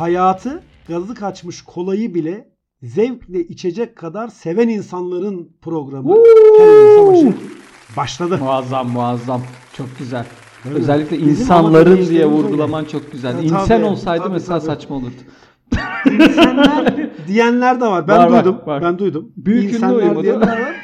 hayatı gazı kaçmış kolayı bile zevkle içecek kadar seven insanların programı Kelime Savaşı başladı. Muazzam muazzam. Çok güzel. Mi? Özellikle Bizim insanların diye vurgulaman çok güzel. Ya, İnsan tabii, olsaydı tabii, mesela tabii. saçma olurdu. İnsanlar diyenler de var. Ben Var, var, duydum. var. Ben duydum. Büyük ünlü İnsanlar diyenler var.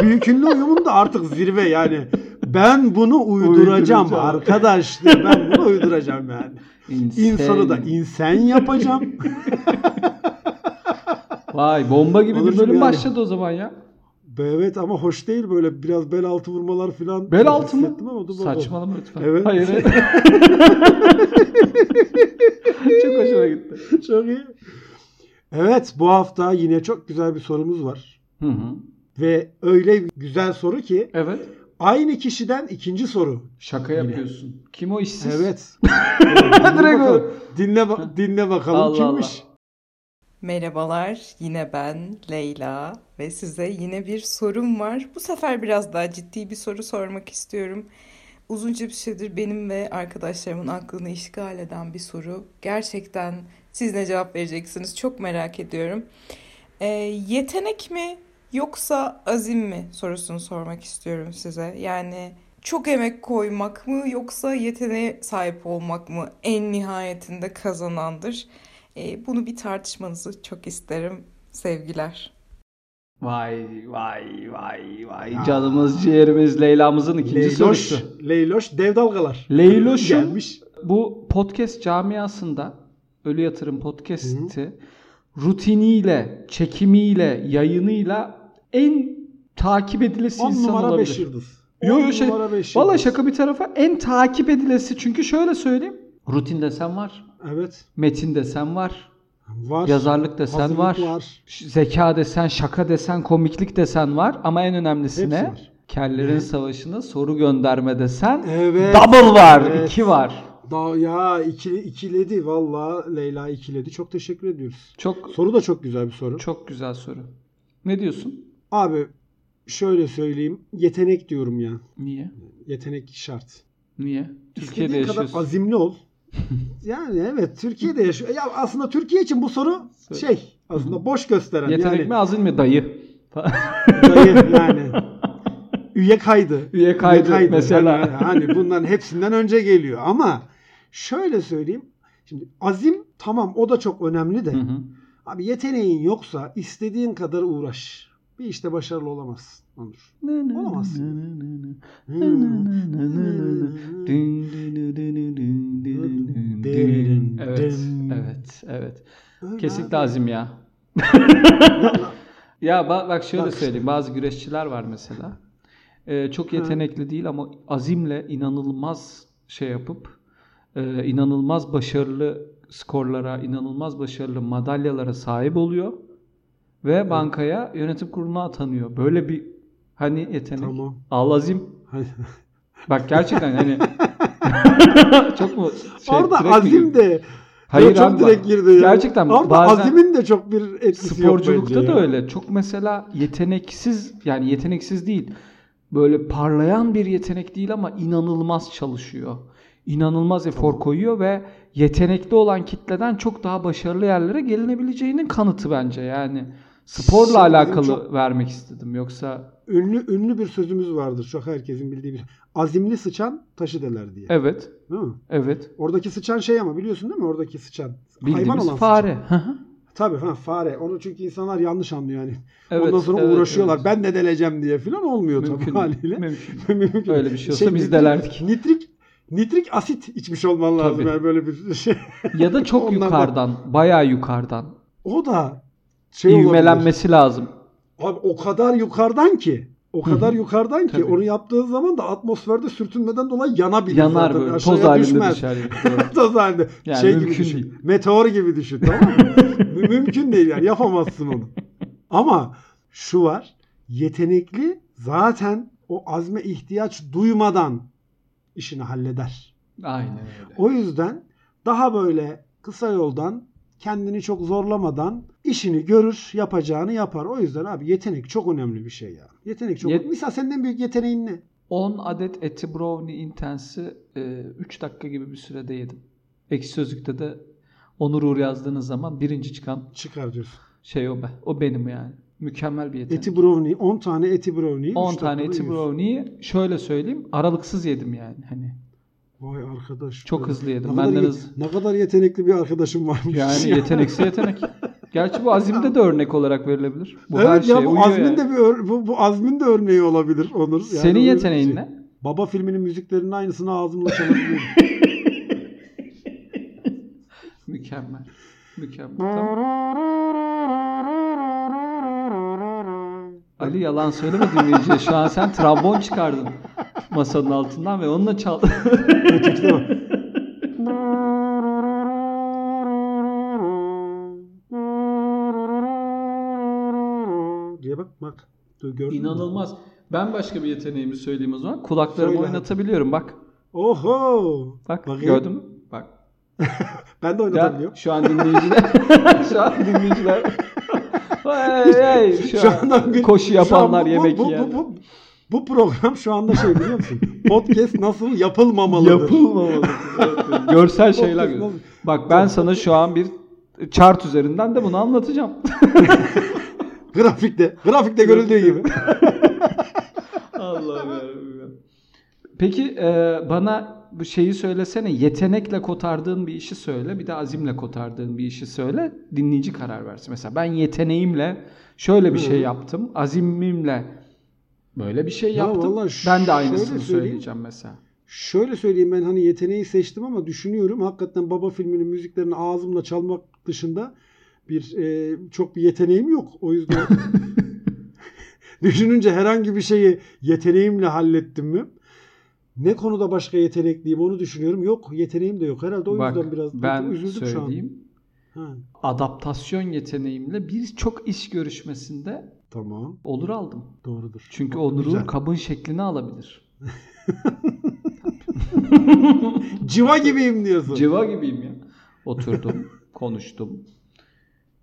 Büyük ünlü uyumun da artık zirve yani. Ben bunu uyduracağım Uyduracağım. arkadaş diye ben bunu uyduracağım yani. İnsanı da insan yapacağım. Vay bomba gibi bir Onurcuğum bölüm yani. başladı o zaman ya. evet ama hoş değil böyle biraz bel altı vurmalar falan. Bel altı mı? ama dur. Saçmalama lütfen. Evet. Hayır. hayır. çok hoşuma gitti. Çok iyi. Evet bu hafta yine çok güzel bir sorumuz var. Hı hı. Ve öyle güzel soru ki Evet. Aynı kişiden ikinci soru. Şaka yapıyorsun. Kim o işsiz? Evet. dinle Direkt o. Dinle, ba- dinle bakalım Allah kimmiş? Merhabalar, yine ben Leyla ve size yine bir sorum var. Bu sefer biraz daha ciddi bir soru sormak istiyorum. Uzunca bir süredir benim ve arkadaşlarımın aklını işgal eden bir soru. Gerçekten siz ne cevap vereceksiniz çok merak ediyorum. Ee, yetenek mi yoksa azim mi sorusunu sormak istiyorum size. Yani çok emek koymak mı yoksa yeteneğe sahip olmak mı en nihayetinde kazanandır? Ee, bunu bir tartışmanızı çok isterim. Sevgiler. Vay vay vay vay. Ya. Canımız ciğerimiz Leyla'mızın ikinci Leyloş, sorusu. Leyloş dev dalgalar. Leyloş'un gelmiş. bu podcast camiasında Ölü Yatırım Podcast'i rutiniyle, çekimiyle, yayınıyla en takip edilesi 10 insan numara olabilir. 5 yıldız. Yo yo 10 şey. numara 5 Valla şaka bir tarafa en takip edilesi çünkü şöyle söyleyeyim. Rutin desen var. Evet. Metin desen var. Var. Yazarlık desen var. var. Zeka desen, şaka desen, komiklik desen var. Ama en önemlisi ne? Kellerin Savaşı'na soru gönderme desen. Evet. Double var. Evet. iki var. Da, ya ikili, ikiledi valla Leyla ikiledi. Çok teşekkür ediyoruz. Çok Soru da çok güzel bir soru. çok güzel soru. Ne diyorsun? Abi şöyle söyleyeyim. Yetenek diyorum ya. Niye? Yetenek şart. Niye? Türkiye'de İstediğin kadar azimli ol. yani evet Türkiye'de yaşıyor. Ya aslında Türkiye için bu soru Söyle. şey aslında boş gösteren. Yetenek yani, mi azil mi dayı? Dayı yani. Üye kaydı. Üye kaydı mesela. Yani hani bunların hepsinden önce geliyor ama şöyle söyleyeyim. Şimdi azim tamam o da çok önemli de. Hı hı. Abi yeteneğin yoksa istediğin kadar uğraş. Bir işte başarılı olamazsın. Onur. Olamazsın. Evet, evet, evet. Kesinlikle azim ya. Ya bak, bak şöyle Bak söyleyeyim. Bazı güreşçiler var mesela. Ee, çok yetenekli değil ama azimle inanılmaz şey yapıp e, inanılmaz başarılı skorlara, inanılmaz başarılı madalyalara sahip oluyor ve bankaya yönetim kuruluna atanıyor. Böyle bir hani yetenek. Tamam. Al azim. Bak gerçekten hani çok mu şey, Orada azim de Hayır çok abi, direkt girdi ya. Gerçekten Orada bazen azimin de çok bir etkisi yok sporculukta bence da ya. öyle. Çok mesela yeteneksiz yani yeteneksiz değil. Böyle parlayan bir yetenek değil ama inanılmaz çalışıyor. İnanılmaz efor koyuyor ve yetenekli olan kitleden çok daha başarılı yerlere gelinebileceğinin kanıtı bence. Yani sporla Şimdi alakalı çok- vermek istedim. Yoksa Ünlü ünlü bir sözümüz vardır. Çok herkesin bildiği bir. Azimli sıçan taşı deler diye. evet, Değil mi? evet. Oradaki sıçan şey ama biliyorsun değil mi? Oradaki sıçan. Hayvan Bildiğimiz olan fare. sıçan. Tabii ha fare. Onu çünkü insanlar yanlış anlıyor yani. Evet, Ondan sonra evet, uğraşıyorlar. evet. Ben de deleceğim diye falan olmuyor Mümkün tabii haliyle. mümkün. Mümkün. Öyle bir şey olsa biz nitrik- delerdik. Nitrik nitrik asit içmiş olman lazım Tabii. yani böyle bir şey. ya da çok yukarıdan, bayağı yukarıdan O da şey olabilir. ivmelenmesi lazım. Abi o kadar yukarıdan ki o kadar yukarıdan ki Tabii. onu yaptığın zaman da atmosferde sürtünmeden dolayı yanabilir. Yanar zaten. böyle Aşağıya toz halinde düşmez. toz halinde. Yani şey gibi düşün. değil. Meteor gibi düşün tamam mı? Mü- mümkün değil yani yapamazsın onu. Ama şu var. Yetenekli zaten o azme ihtiyaç duymadan işini halleder. Aynen öyle. O yüzden daha böyle kısa yoldan kendini çok zorlamadan işini görür, yapacağını yapar. O yüzden abi yetenek çok önemli bir şey ya. Yetenek çok Yet-. Misal senin en büyük yeteneğin ne? 10 adet eti brownie intensi 3 dakika gibi bir sürede yedim. Ekşi Sözlük'te de Onur Uğur yazdığınız zaman birinci çıkan Çıkar diyorsun. şey o be. O benim yani. Mükemmel bir yetenek. Eti brownie. 10 tane eti brownie. 10 üç tane eti brownie'yi şöyle söyleyeyim aralıksız yedim yani. Hani Vay arkadaş. Çok hızlı yedim. Ne kadar, Benden ye- hızlı. ne kadar yetenekli bir arkadaşım varmış. yani ya. yeteneksi yetenek. Gerçi bu azimde de örnek olarak verilebilir. Bu her evet şeye ya bu Azmin yani. de bir ör- bu, bu Azmin de örneği olabilir Onur. Yani Senin yeteneğin şey. ne? Baba filminin müziklerinin aynısını ağzımla çalabiliyorum. Mükemmel. Mükemmel. Tamam. Ali yalan söyleme dinleyiciye. Şu an sen trombon çıkardın masanın altından ve onunla bak. diye bak bak. Gördün mü? İnanılmaz. Ben başka bir yeteneğimi söyleyeyim o zaman. Kulaklarımı Söyle. oynatabiliyorum bak. Oho. Bak Bakayım. gördün mü? Bak. Ben de Ya, oynatabiliyorum. şu an dinleyiciler şu an dinleyiciler hey, hey, şu, Şu an koşu şu an yapanlar bu- yemek bu, bu, yiyen. bu, bu, bu program şu anda şey biliyor musun? Podcast nasıl yapılmamalıdır. Yapılmamalı. Görsel şeyler. Nasıl- Bak ben sana şu an bir chart üzerinden de bunu anlatacağım. Grafikte. Grafikte görüldüğü gibi. Allah'ım yarabbim. Peki e, bana bu şeyi söylesene. Yetenekle kotardığın bir işi söyle. Bir de azimle kotardığın bir işi söyle. Dinleyici karar versin. Mesela ben yeteneğimle şöyle bir şey yaptım. Azimimle böyle bir şey Ya yaptım. vallahi Ben de aynısını söyleyeyim. söyleyeceğim mesela. Şöyle söyleyeyim ben hani yeteneği seçtim ama düşünüyorum hakikaten baba filminin müziklerini ağzımla çalmak dışında bir e, çok bir yeteneğim yok. O yüzden düşününce herhangi bir şeyi yeteneğimle hallettim mi? Ne konuda başka yetenekliyim onu düşünüyorum. Yok yeteneğim de yok. Herhalde o Bak yüzden biraz ben üzüldüm şu an. söyleyeyim. Ha, Adaptasyon yeteneğimle birçok iş görüşmesinde tamam olur aldım. doğrudur. Çünkü Çok Onur güzel. Uğur kabın şeklini alabilir. Civa gibiyim diyorsun. Civa gibiyim ya. Oturdum, konuştum.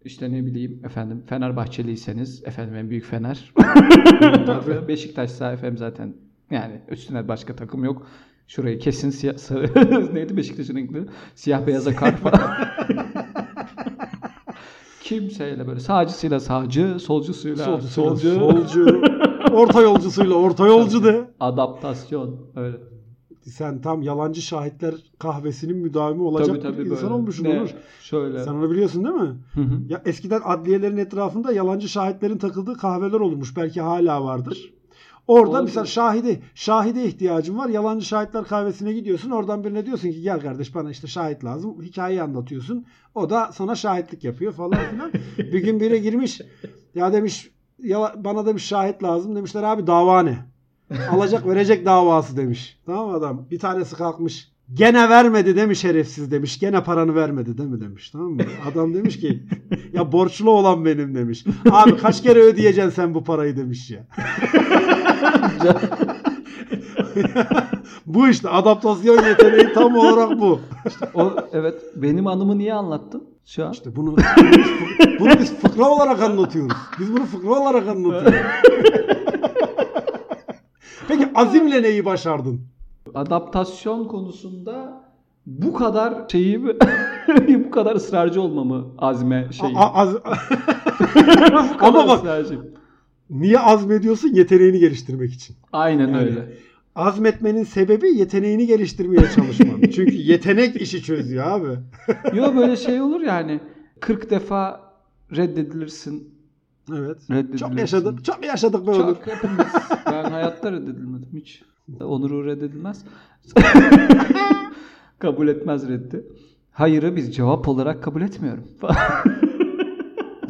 İşte ne bileyim efendim Fenerbahçeliyseniz efendim en büyük Fener. Beşiktaşsa efendim zaten yani üstüne başka takım yok. Şurayı kesin siyah sarı neydi Beşiktaş'ın renkleri? Siyah beyaza kart falan. Kimseyle böyle sağcısıyla sağcı, solcusuyla Solcusuyla solcu. solcu. orta yolcusuyla orta yolcu de. Adaptasyon öyle. Sen tam yalancı şahitler kahvesinin müdavimi olacak Tabii bir tabii insan böyle. olmuşsun Ne? Onur. Şöyle. Sen onu biliyorsun değil mi? Hı hı. Ya eskiden adliyelerin etrafında yalancı şahitlerin takıldığı kahveler olurmuş. Belki hala vardır. Orada Olabilir. mesela şahidi, şahide ihtiyacın var. Yalancı şahitler kahvesine gidiyorsun. Oradan birine diyorsun ki gel kardeş bana işte şahit lazım. Hikayeyi anlatıyorsun. O da sana şahitlik yapıyor falan filan. bir gün biri girmiş. Ya demiş ya bana demiş şahit lazım. Demişler abi dava ne? Alacak verecek davası demiş. Tamam adam? Bir tanesi kalkmış. Gene vermedi demiş şerefsiz demiş. Gene paranı vermedi değil mi demiş. Tamam mı? Adam demiş ki ya borçlu olan benim demiş. Abi kaç kere ödeyeceksin sen bu parayı demiş ya. bu işte adaptasyon yeteneği tam olarak bu. O, evet benim anımı niye anlattın şu an? İşte bunu, bunu, biz, bunu biz fıkra olarak anlatıyoruz. Biz bunu fıkra olarak anlatıyoruz. Peki azimle neyi başardın? Adaptasyon konusunda bu kadar şeyi bu kadar ısrarcı olmamı azme şeyi. A- az- bu kadar Ama bak- ısrarcıyım. Niye azmediyorsun? Yeteneğini geliştirmek için. Aynen Yani- öyle. Azmetmenin sebebi yeteneğini geliştirmeye çalışman. Çünkü yetenek işi çözüyor abi. Yo böyle şey olur yani 40 defa reddedilirsin. Evet. Reddedilirsin. Çok yaşadık. Çok yaşadık Onur. Çok hepimiz. Ben hayatta reddedilmedim hiç. Onur'u reddedilmez. kabul etmez reddi. Hayırı biz cevap olarak kabul etmiyorum.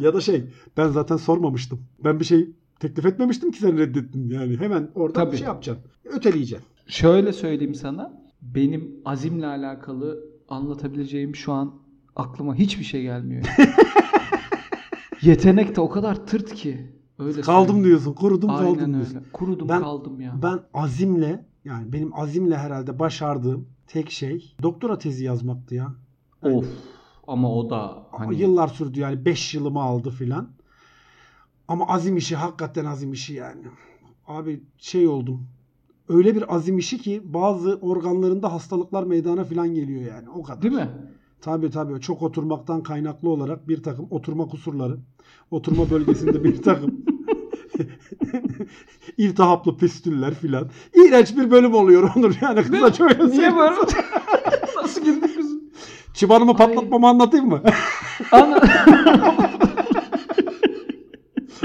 Ya da şey ben zaten sormamıştım. Ben bir şey teklif etmemiştim ki sen reddettin yani. Hemen orada Tabii. bir şey yapacaksın. Öteleyeceksin. Şöyle söyleyeyim sana. Benim azimle alakalı anlatabileceğim şu an aklıma hiçbir şey gelmiyor. Yetenek de o kadar tırt ki. Öyle Kaldım söyleyeyim. diyorsun. Kurudum Aynen kaldım öyle. diyorsun. Kurudum Ben- kaldım ya. Ben azimle yani benim azimle herhalde başardığım tek şey doktora tezi yazmaktı ya. Of. Ama o da hani Yıllar sürdü yani 5 yılımı aldı filan. Ama azim işi hakikaten azim işi yani. Abi şey oldum. Öyle bir azim işi ki bazı organlarında hastalıklar meydana filan geliyor yani. O kadar. değil mi? Tabii tabii çok oturmaktan kaynaklı olarak bir takım oturma kusurları, oturma bölgesinde bir takım iltihaplı pistüller filan. İğrenç bir bölüm oluyor Onur yani kısaca öyle Niye böyle? Nasıl girdik biz? Çıbanımı patlatmamı anlatayım mı? Ana-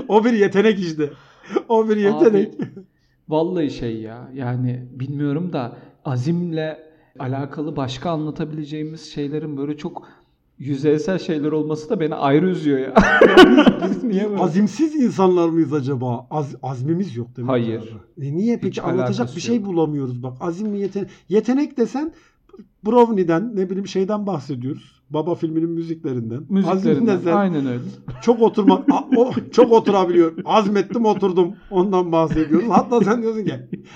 o bir yetenek işte. O bir yetenek. Abi, vallahi şey ya yani bilmiyorum da azimle alakalı başka anlatabileceğimiz şeylerin böyle çok yüzeysel şeyler olması da beni ayrı üzüyor ya. Biz niye böyle? Azimsiz insanlar mıyız acaba? Az, azmimiz yok demek. Hayır. E niye peki Hiç anlatacak bir şey yok. bulamıyoruz bak. Azim mi yetenek? Yetenek desen Brownie'den ne bileyim şeyden bahsediyoruz. Baba filminin müziklerinden. Azim Müziklerinden. desen Aynen öyle. çok oturmak a- o, çok oturabiliyor. Azmettim oturdum. Ondan bahsediyoruz. Hatta sen diyorsun ki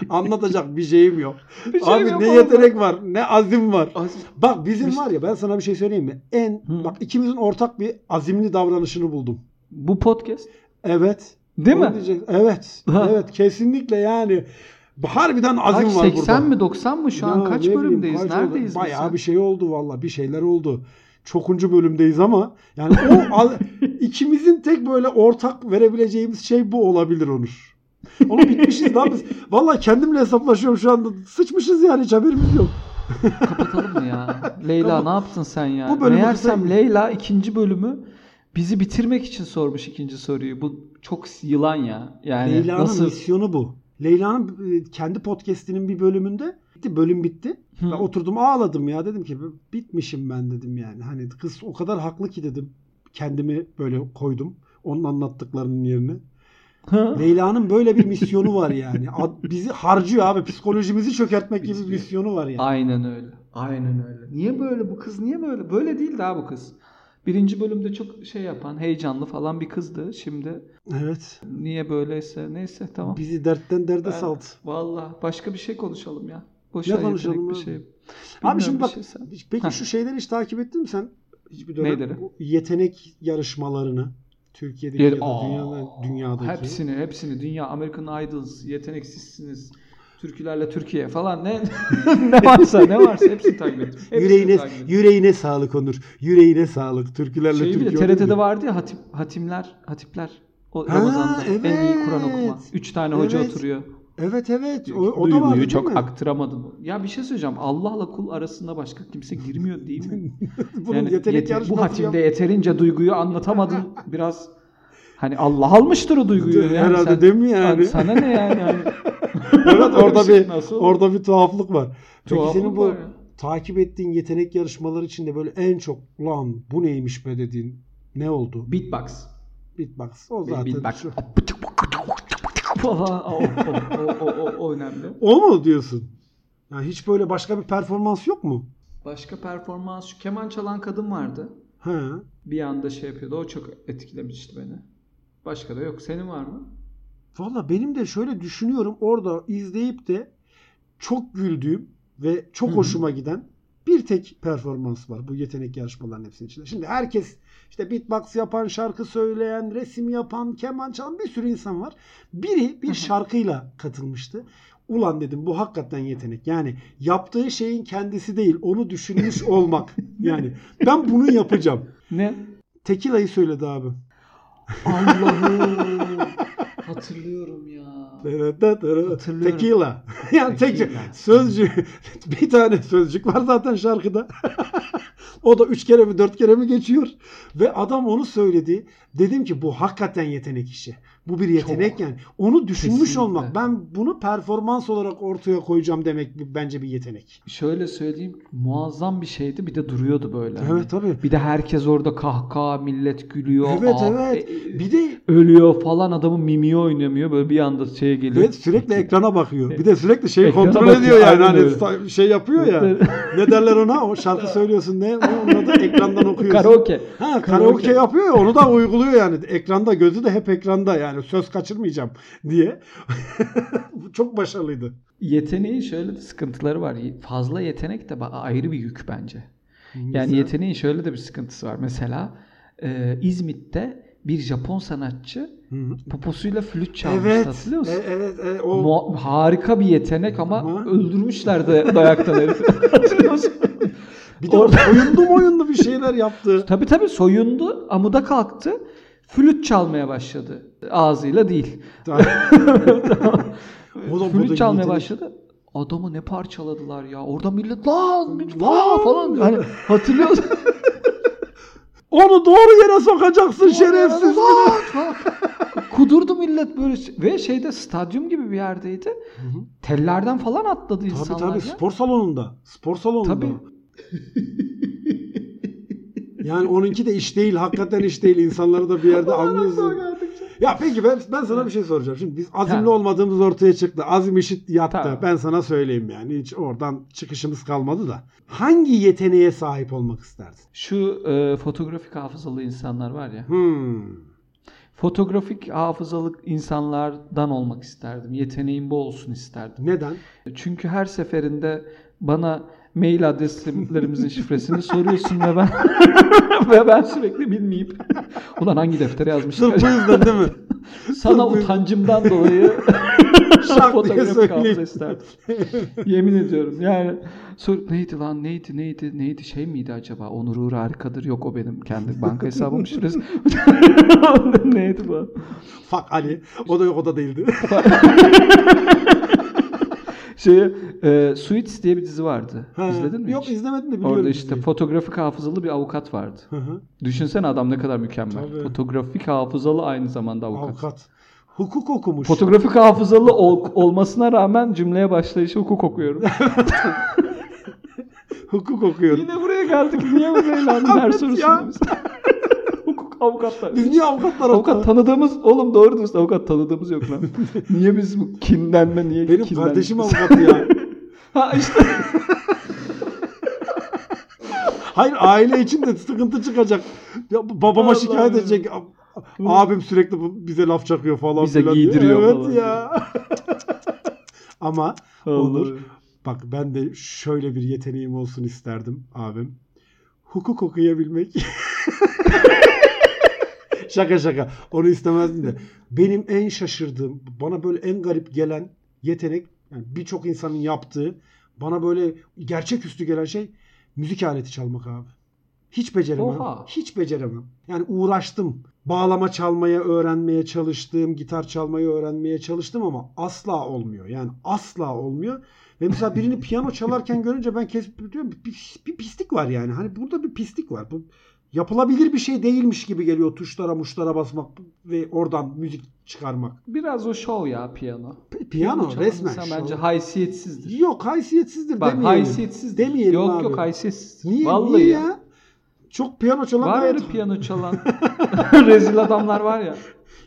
anlatacak bir şeyim yok. Bir şeyim Abi yok ne oğlum. yetenek var, ne azim var. Azim. Bak bizim Biz- var ya ben sana bir şey söyleyeyim mi? En Hı. bak ikimizin ortak bir azimli davranışını buldum. Bu podcast Evet. değil Onu mi? diyecek- Evet. Ha. Evet kesinlikle yani harbiden azim Kaç, var 80 burada. mi 90 mı şu an Ya kaç ne bileyim, bölümdeyiz? kaç? Neredeyiz Bayağı ya? bir şey oldu valla. Bir şeyler oldu. Çokuncu bölümdeyiz ama yani o ikimizin tek böyle ortak verebileceğimiz şey bu olabilir Onur. Onu bitmişiz daha biz. Valla kendimle hesaplaşıyorum şu anda. Sıçmışız yani hiç haberimiz yok. Kapatalım mı ya? Leyla Tamam. ne yaptın sen ya? Bu Meğersem Leyla ikinci bölümü bizi bitirmek için sormuş ikinci soruyu. Bu çok yılan ya. Yani Leyla'nın nasıl? misyonu bu. Leyla'nın e, kendi podcast'inin bir bölümünde bitti, bölüm bitti. Hı. Ben oturdum ağladım ya dedim ki bitmişim ben dedim yani. Hani kız o kadar haklı ki dedim. Kendimi böyle koydum. Onun anlattıklarının yerine. Leyla'nın böyle bir misyonu var yani. Ad- Bizi harcıyor abi. Psikolojimizi çökertmek gibi bir misyonu var yani. Aynen öyle. Aynen öyle. Niye böyle bu kız niye böyle? Böyle değil daha bu kız. Birinci bölümde çok şey yapan, heyecanlı falan bir kızdı. Şimdi Evet. niye böyleyse neyse tamam. Bizi dertten derde Ben- saldı. Valla başka bir şey konuşalım ya. Boş Ne konuşalım bir abi? şey. Abi Bilmiyorum, şimdi bir bak şey sen- peki Heh. şu şeyleri hiç takip ettin mi sen? Hiçbir dönem Neyleri? bu yetenek yarışmalarını Türkiye'deki Yer- ya da dünyada, dünyadaki. Hepsini, hepsini. Dünya, American Idols, yeteneksizsiniz. Türkülerle Türkiye falan ne ne varsa ne varsa hepsini takip ettim. Hepsini Yüreğine, takip ettim. yüreğine sağlık Onur. Yüreğine sağlık. Türkülerle Şey Türkiye. bile? TRT'de vardı ya hatim, hatimler, hatipler. O Ha, Ramazan'da en iyi Kur'an evet. okuma. Üç tane hoca Evet. oturuyor. Evet evet. O, o da vardı çok aktıramadım. Ya bir şey söyleyeceğim. Allah'la kul arasında başka kimse girmiyor değil mi? Bunun Yani yetenek yete- bu hatimde yap- yeterince duyguyu anlatamadın. Biraz hani Allah almıştır o duyguyu. Yani Herhalde sen- değil mi yani? Sana ne yani? Hani evet orada bir nasıl orada bir tuhaflık var. Peki Tuhaflık senin bu ya. takip ettiğin yetenek yarışmaları içinde böyle en çok lan bu neymiş be dediğin ne oldu? Beatbox. Beatbox. O zaten. Beatbox. şu- o, o, o, o önemli. O mu diyorsun? Yani hiç böyle başka bir performans yok mu? Başka performans şu keman çalan kadın vardı. He. Bir anda şey yapıyordu. O çok etkilemişti beni. Başka da yok. Senin var mı? Valla benim de şöyle düşünüyorum orada izleyip de çok güldüğüm ve çok hoşuma giden bir tek performans var bu yetenek yarışmalarının hepsinin içinde. Şimdi herkes işte beatbox yapan, şarkı söyleyen, resim yapan, keman çalan bir sürü insan var. Biri bir şarkıyla katılmıştı. Ulan dedim bu hakikaten yetenek. Yani yaptığı şeyin kendisi değil, onu düşünmüş olmak. Yani ben bunu yapacağım. Ne? Tekila'yı söyledi abi. Allah'ım. Hatırlıyorum ya. Hatırlıyorum. Tequila. yani tek sözcük bir tane sözcük var zaten şarkıda. o da üç kere mi dört kere mi geçiyor. Ve adam onu söyledi. Dedim ki bu hakikaten yetenek işi. Bu bir yetenek Çok. yani. Onu düşünmüş Kesinlikle. olmak. Ben bunu performans olarak ortaya koyacağım demek bence bir yetenek. Şöyle söyleyeyim. Muazzam bir şeydi. Bir de duruyordu böyle. Hani. Evet tabii. Bir de herkes orada kahkaha, millet gülüyor. Evet Aa, evet. e- Bir de ölüyor falan adamın mimiği oynamıyor. Böyle bir anda şeye geliyor. ve sürekli ekrana bakıyor. Bir de sürekli şeyi Ekrana kontrol bakıyor, ediyor yani. Hani şey yapıyor ya. ne derler ona? O şarkı söylüyorsun ne? onun adı? Ekrandan okuyorsun. Karaoke. Ha Karaoke. karaoke yapıyor ya onu da uyguluyor yani. Ekranda gözü de hep ekranda yani söz kaçırmayacağım diye. Çok başarılıydı. Yeteneğin şöyle de sıkıntıları var. Fazla yetenek de ayrı bir yük bence. Yani Mesela- yeteneğin şöyle de bir sıkıntısı var. Mesela e, İzmit'te bir Japon sanatçı Hı hı. poposuyla flüt çalmıştı Evet. hatırlıyor musun? e- evet, e, o Mua- harika bir yetenek ama Ama- öldürmüşler de dayaktan herifi. Hatırlıyor musun? Bir de Orada- oyundu oyundu bir şeyler yaptı. Tabii tabii soyundu, amuda kalktı. Flüt çalmaya başladı. Ağzıyla değil. Flüt çalmaya başladı. Adamı ne parçaladılar ya. Orada millet lan, Lan! lan falan. Hani hatırlıyorsun. Onu doğru yere sokacaksın şerefsiz. Lan falan. Kudurdu millet böyle ve şeyde stadyum gibi bir yerdeydi. Hı hı. Tellerden falan atladı Tabii insanlar. tabii ya. spor salonunda. Spor salonunda. Tabii. Yani onunki de iş değil. Hakikaten iş değil. İnsanları da bir yerde anlıyorsun. Ya peki ben ben sana bir şey soracağım. Şimdi biz azimli Ha. olmadığımız ortaya çıktı. Azim eşit yattı. Tamam. Ben sana söyleyeyim yani. Hiç oradan çıkışımız kalmadı da. Hangi yeteneğe sahip olmak isterdin? Şu e, fotoğrafik hafızalı insanlar var ya. Hmm. Fotoğrafik hafızalı insanlardan olmak isterdim. Yeteneğim bu olsun isterdim. Neden? Çünkü her seferinde bana mail adreslerimizin şifresini soruyorsun ve ben ve ben sürekli bilmeyip ulan hangi deftere yazmışım Sırf bu yüzden değil mi? sana utancımdan dolayı söyleyeyim. hafıza isterdim. Yemin ediyorum. Yani sor, neydi lan neydi neydi neydi şey miydi acaba? Onur Uğur harikadır. Yok o benim kendi banka hesabım şifresi. neydi bu? Fuck Ali. O da yok o da değildi. Şey, e, Suits diye bir dizi vardı. Ha, İzledin mi Yok hiç? izlemedim de biliyorum. Orada işte diziyi. fotoğrafik hafızalı bir avukat vardı. Hı hı. Düşünsene adam ne kadar mükemmel. Tabii. Fotoğrafik hafızalı aynı zamanda avukat. Avukat. Hukuk okumuş. Fotoğrafik hafızalı ol- olmasına rağmen cümleye başlayışı hukuk okuyorum. Hukuk okuyorum. Yine buraya geldik. Niye bu Zeynep'in her Evet sorusunda ya. biz? hukuk avukatlar. Biz niye avukatlar Avukat hatta? tanıdığımız oğlum doğru diyorsun avukat tanıdığımız yok lan. niye biz bu kinlenme niye Benim kinlenme? kardeşim avukat ya. Ha işte Hayır aile için de sıkıntı çıkacak. Ya, babama Allah şikayet Allah. edecek. Abim sürekli bize laf çakıyor falan Bize filan diye. giydiriyor evet falan. ya. Ama olur. Allah'ım. Bak ben de şöyle bir yeteneğim olsun isterdim abim. Hukuk okuyabilmek. Şaka şaka. Onu istemezdim de. Benim en şaşırdığım, bana böyle en garip gelen yetenek, yani birçok insanın yaptığı, bana böyle gerçeküstü gelen şey müzik aleti çalmak abi. Hiç beceremem. Oha. Hiç beceremem. Yani uğraştım. Bağlama çalmaya öğrenmeye çalıştım. Gitar çalmayı öğrenmeye çalıştım ama asla olmuyor. Yani asla olmuyor. Ve mesela birini piyano çalarken görünce ben kes diyorum bir, bir pislik var yani. Hani burada bir pislik var. Bu yapılabilir bir şey değilmiş gibi geliyor tuşlara muşlara basmak ve oradan müzik çıkarmak. Biraz o şov ya piyano. P- piyano çalan resmen. şov. bence haysiyetsizdir. Yok haysiyetsizdir Bak demeyelim. haysiyetsizdir. Demeyelim yok abi. yok haysiyetsiz. Niye, Vallahi niye ya. Çok piyano çalan Var öyle piyano çalan rezil adamlar var ya.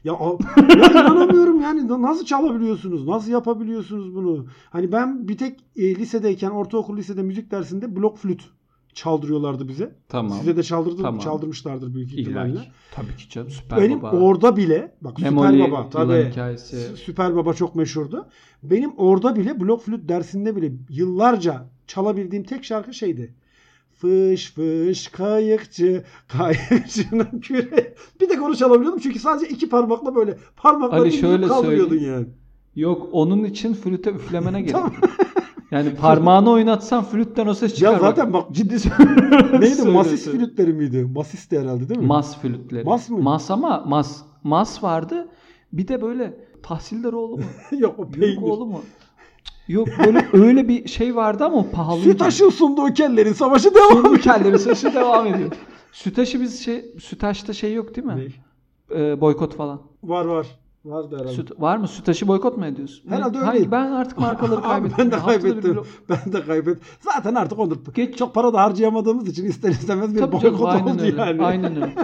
Ya, o- ya inanamıyorum yani Na- nasıl çalabiliyorsunuz? Nasıl yapabiliyorsunuz bunu? Hani ben bir tek e, lisedeyken ortaokul lisede müzik dersinde blok flüt çaldırıyorlardı bize. Tamam. Size de çaldırdı, Tamam. çaldırmışlardır büyük ihtimalle. Tabii ki canım süper Benim baba. orada bile bak Memoli Süper Baba tabii. hikayesi. Sü- Süper Baba çok meşhurdu. Benim orada bile blok flüt dersinde bile yıllarca çalabildiğim tek şarkı şeydi. Fış fış kayıkçı kayıkçının küre. Bir tek onu çalabiliyordum çünkü sadece iki parmakla böyle parmakla indirip şöyle kaldırıyordun söyleyeyim. yani. Yok onun için flüte üflemene gerek. Yok. Yani parmağını oynatsan flütten o ses çıkar. Ya zaten bak ciddi neydi söylüyorsun. masis flütleri miydi? Masisti herhalde değil mi? Mas flütleri. Mas mı? Mas ama mas. Mas vardı. Bir de böyle Tahsildaroğlu mu? Yok o Yok peynir. oğlu mu? Yok böyle öyle bir şey vardı ama o pahalıydı. Sütaş'ın sunduğu kellerin savaşı devam. Şimdi kelleri saçı devam ediyor. Sütaş'ı biz şey, Sütaş'ta şey yok değil mi? Ne? Ee, boykot falan. Var var. Vardı herhalde. Süt, var mı? Sütaş'ı boykot mu ediyorsun? Herhalde Hangi- öyleydi. Ben artık markaları kaybettim. ben de bir kaybettim. blok- Ben de kaybettim. Zaten artık onu Geç- çok para da harcayamadığımız için ister istemez bir Tabii canım boykot aynen oldu öyle. yani. Aynen öyle.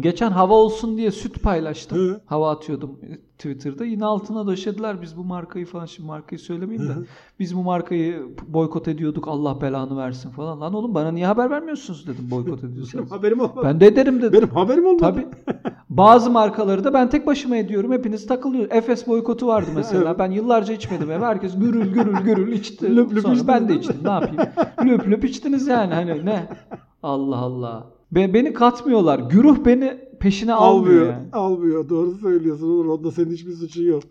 Geçen hava olsun diye süt paylaştım. Hı. Hava atıyordum Twitter'da. Yine altına döşediler biz bu markayı falan. Şimdi markayı söylemeyeyim de. Hı. Biz bu markayı boykot ediyorduk. Allah belanı versin falan. Lan oğlum bana niye haber vermiyorsunuz dedim boykot Benim ediyorsanız. haberim olmadı. ben de ederim dedim. Benim haberim olmadı. Tabii. Bazı markaları da ben tek başıma ediyorum. Hepiniz takılıyor. Efes boykotu vardı mesela. Ben yıllarca içmedim eve. Herkes gürül gürül gürül içti. Löp löp Sonra içtiniz ben de değil mi? içtim. Ne yapayım? löp löp içtiniz yani. Hani ne? Allah Allah. Be- beni katmıyorlar. Güruh beni peşine almıyor, almıyor. yani. Almıyor. Doğru söylüyorsun. Onur. Onda senin hiçbir suçun yok.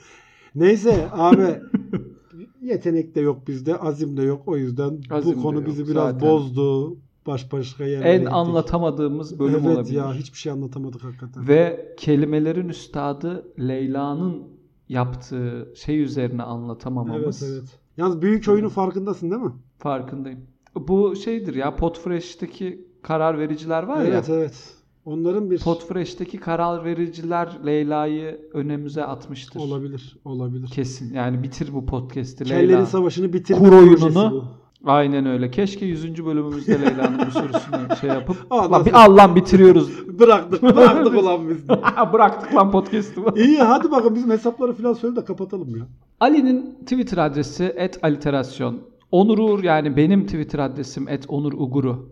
Neyse abi. Yetenek de yok bizde, azim de yok. O yüzden Azim de bu konu yok bizi biraz zaten. bozdu. Baş başka yerlere En gittik. anlatamadığımız bölüm evet olabilir. ya hiçbir şey anlatamadık hakikaten. Ve kelimelerin üstadı Leyla'nın yaptığı şey üzerine anlatamamamız Evet evet. Yalnız büyük oyunun farkındasın değil mi? farkındayım. Bu şeydir ya Podfresh'teki karar vericiler var ya. Evet evet. Onların bir Podfresh'teki karar vericiler Leyla'yı önümüze atmıştır. olabilir, olabilir. Kesin. Yani bitir bu podcast'i Kellerin Leyla. savaşını bitirme Kur oyununu. Aynen öyle. Keşke 100. bölümümüzde Leyla'nın bu sorusunu şey yapıp lan bir Allah bitiriyoruz. Bıraktık, bıraktık ulan biz. Bıraktık lan podcast'ı. İyi hadi bakalım bizim hesapları falan söyle de kapatalım ya. Ali'nin Twitter adresi @aliterasyon. Onur Uğur yani benim Twitter adresim @onuruguru.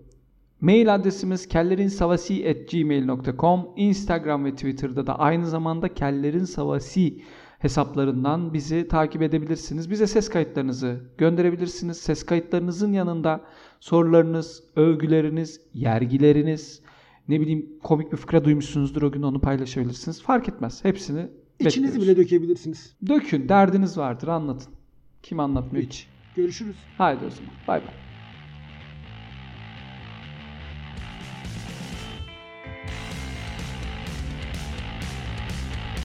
Mail adresimiz kellerinsavasi@gmail.com. Instagram ve Twitter'da da aynı zamanda Kellerin Savasi hesaplarından bizi takip edebilirsiniz. Bize ses kayıtlarınızı gönderebilirsiniz. Ses kayıtlarınızın yanında sorularınız, övgüleriniz, yergileriniz, ne bileyim komik bir fıkra duymuşsunuzdur o gün onu paylaşabilirsiniz. Fark etmez. Hepsini İçinizi bekliyoruz. bile dökebilirsiniz. Dökün, derdiniz vardır, anlatın. Kim anlatmıyor ki? Görüşürüz. Haydi o zaman. Bay bay.